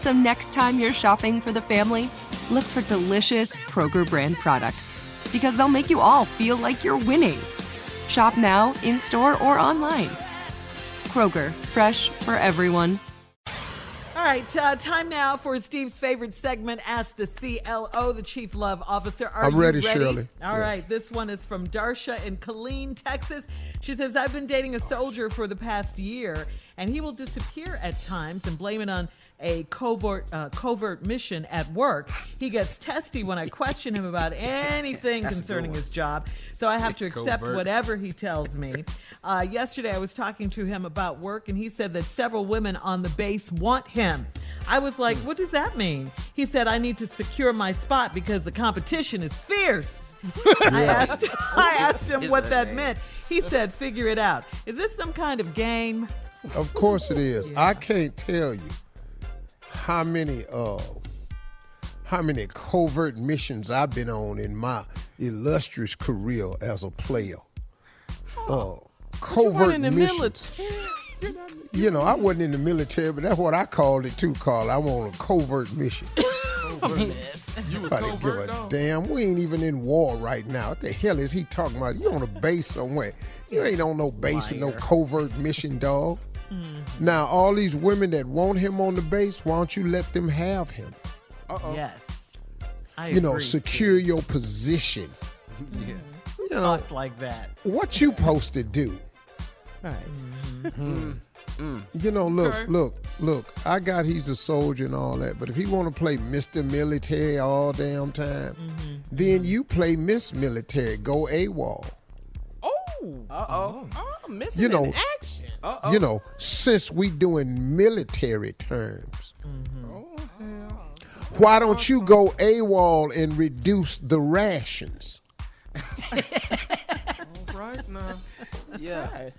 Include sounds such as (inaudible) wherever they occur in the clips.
So next time you're shopping for the family, look for delicious Kroger brand products because they'll make you all feel like you're winning. Shop now, in store, or online. Kroger, fresh for everyone. All right, uh, time now for Steve's favorite segment, Ask the CLO, the Chief Love Officer. Are I'm you ready, Shirley. All Yeah. right, this one is from Darsha in Killeen, Texas. She says, I've been dating a soldier for the past year, and he will disappear at times and blame it on a covert, uh, covert mission at work. He gets testy when I question him about anything (laughs) That's a good concerning his job, so I have to accept Covert. whatever he tells me. (laughs) Uh, yesterday, I was talking to him about work, and he said that several women on the base want him. I was like, What does that mean? He said, I need to secure my spot because the competition is fierce. (laughs) I asked, I asked him what that that meant. He said, Figure it out. Is this some kind of game? Of course it is. I can't tell you how many uh how many covert missions I've been on in my illustrious career as a player. Uh covert in the missions. You know, I wasn't in the military, but that's what I called it too, Carl. I'm on a covert mission. (laughs) You was I didn't give a though? damn. We ain't even in war right now. What the hell is he talking about? You on a base somewhere. You ain't on no base with no covert mission, dog. Mm-hmm. Now, all these women that want him on the base, why don't you let them have him? Uh-oh. Yes. I you know, agree, secure your position. (laughs) Yeah. You know, Thoughts like that. what you supposed to do? Right. Mm-hmm. Hmm. Mm. You know, look, Okay. look, look. I got he's a soldier and all that, but if he want to play Mister Military all damn time, Mm-hmm. then mm-hmm. you play Miss Military. Go AWOL. Oh. Uh-oh. Oh, missing You know, in action. You know, since we doing military terms, mm-hmm. oh, why don't you go AWOL and reduce the rations? (laughs) right now. Yeah.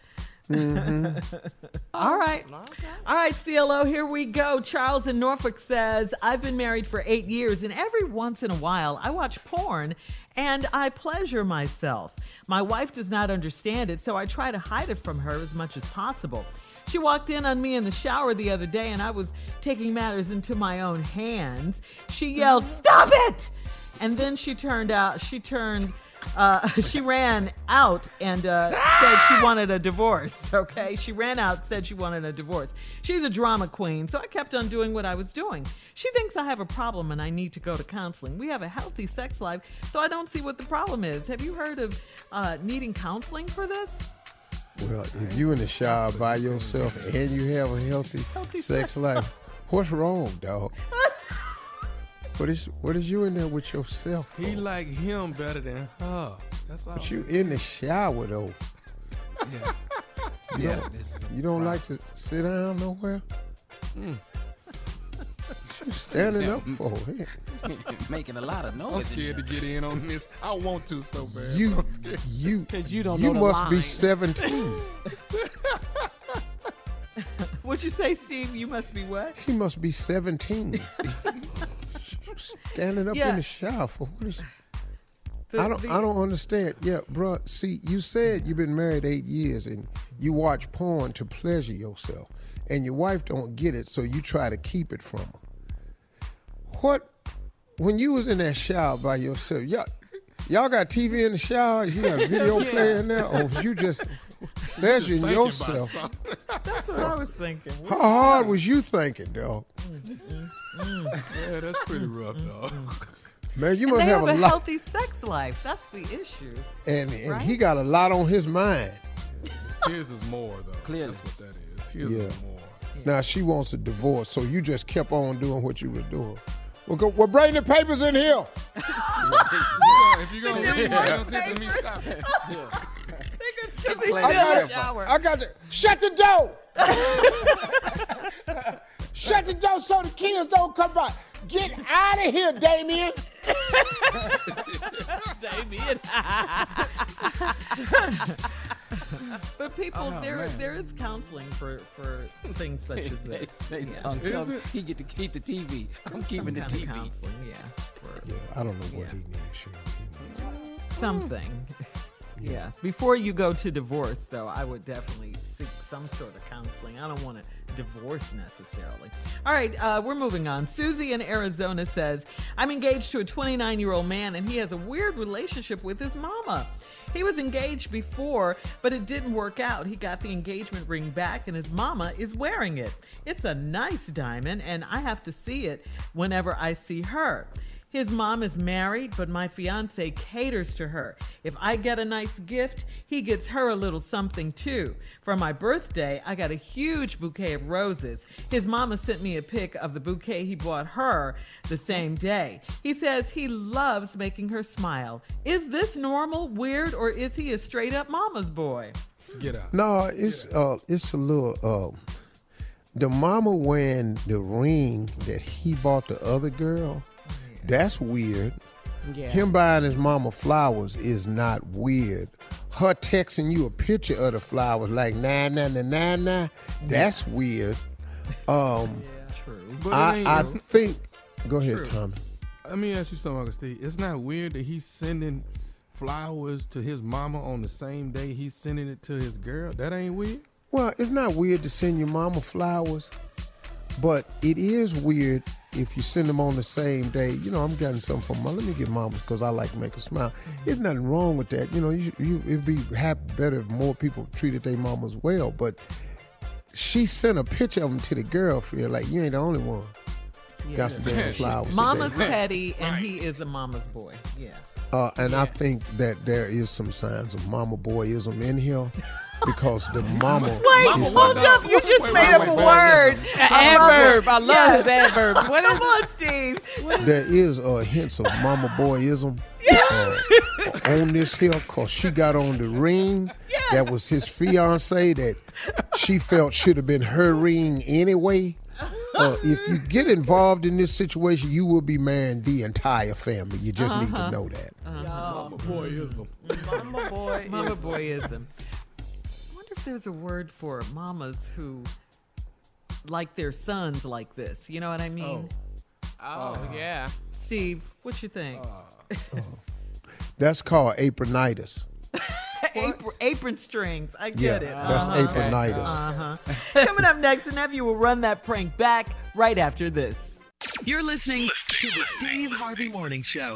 Mm-hmm. (laughs) All right. All right, CLO, here we go. Charles in Norfolk says, I've been married for eight years, and every once in a while I watch porn and I pleasure myself. My wife does not understand it, so I try to hide it from her as much as possible. She walked in on me in the shower the other day, and I was taking matters into my own hands. She yelled, Stop it! And then she turned out. She turned. Uh, (laughs) she ran out and uh, said she (laughs) wanted a divorce. Okay, she ran out, said she wanted a divorce. She's a drama queen, so I kept on doing what I was doing. She thinks I have a problem and I need to go to counseling. We have a healthy sex life, so I don't see what the problem is. Have you heard of uh, needing counseling for this? Well, if you in the shower by yourself and you have a healthy, Healthy sex life, what's wrong, dog? (laughs) what is what is you in there with yourself? He like him better than her. That's all. But you in the shower though. yeah. You Yeah, don't, you don't right. like to sit down nowhere. Mm. You standing down. up for it. (laughs) Making a lot of noise. I'm scared to get in on this. I want to so bad. You I'm scared. you 'Cause you don't you know the must be 17. (laughs) What'd you say, Steve? You must be what? he must be 17. (laughs) Standing up Yeah. in the shower for what is The- I don't the- I don't understand. Yeah, bro. See, you said you've been married eight years and you watch porn to pleasure yourself, and your wife don't get it, so you try to keep it from her. What? When you was in that shower by yourself, y'all, y'all got TV in the shower? You got a video (laughs) Yeah. player in there, or was you just pleasuring Thinking yourself? That's what I was thinking. How hard was you thinking, dog? Mm-hmm. Yeah, that's pretty rough, dog. (laughs) Man, you And must they have, have a a lot, healthy sex life. That's the issue. and, and right? he got a lot on his mind. His is more though. Clearly. That's what that is. His Yeah. is more. Now she wants a divorce, so you just kept on doing what you were doing. Well, go. Well, bring the papers in here. if you're gonna leave, you're gonna (laughs) sit some me stop. Because I got it. I got it. Shut the door. (laughs) Shut the door so the kids don't come by. Get out of here, Damien. (laughs) Damien. (laughs) but people, there there is counseling for for things such as this. They- Yeah. um, tell Is he get to keep the TV. I'm Some keeping the kind of TV. counseling, yeah, for Yeah, I don't know what Yeah. he needs. Shirley. something. (laughs) Yeah. Before you go to divorce, though, I would definitely seek some sort of counseling. I don't want to divorce necessarily. All right, uh, we're moving on. Susie in Arizona says, I'm engaged to a 29 year old man, and he has a weird relationship with his mama. He was engaged before, but it didn't work out. He got the engagement ring back, and his mama is wearing it. It's a nice diamond, and I have to see it whenever I see her. His mom is married, but my fiance caters to her. If I get a nice gift, he gets her a little something too. For my birthday, I got a huge bouquet of roses. His mama sent me a pic of the bouquet he bought her the same day. He says he loves making her smile. Is this normal, weird, or is he a straight up mama's boy? Get out. No, it's uh, it's a little. Uh, the mama wearing the ring that he bought the other girl. That's weird. Yeah. Him buying his mama flowers is not weird. Her texting you a picture of the flowers like nah nah nah nah nah. That's weird. (laughs) Um, True. But I I think. Go ahead, True. Tommy. Let me ask you something, Steve. It's not weird that he's sending flowers to his mama on the same day he's sending it to his girl. That ain't weird. Well, it's not weird to send your mama flowers, but it is weird if you send them on the same day. You know, I'm getting something from mom. Let me get mama because I like to make her smile. There's nothing wrong with that. You know, you, you it'd be happy, better if more people treated their mamas well. But she sent a picture of them to the girlfriend. Like you ain't the only one. Got some damn (laughs) flowers. Mama's today. petty, and he is a mama's boy. Yeah. Uh, and I think that there is some signs of mama boyism in here because the mama. Wait, is- hold up. You just wait, made wait, up wait, a wait, word. adverb. I love his adverb. (laughs) What is Come on, Steve. there is uh, hints of mama boyism uh, on this here because she got on the ring that was his fiance that she felt should have been her ring anyway. Uh, if you get involved in this situation, you will be marrying the entire family. You just need to know that. Mama boyism. Mama boy? Mama boyism. I wonder if there's a word for mamas who like their sons like this. You know what I mean? Oh yeah. Steve, what you think? (laughs) That's called apronitis. (laughs) Apron, apron strings. I Yeah, get it. that's Uh-huh. apronitis. Uh-huh. Coming up next, the nephew will run that prank back right after this. You're listening to the Steve Harvey Morning Show.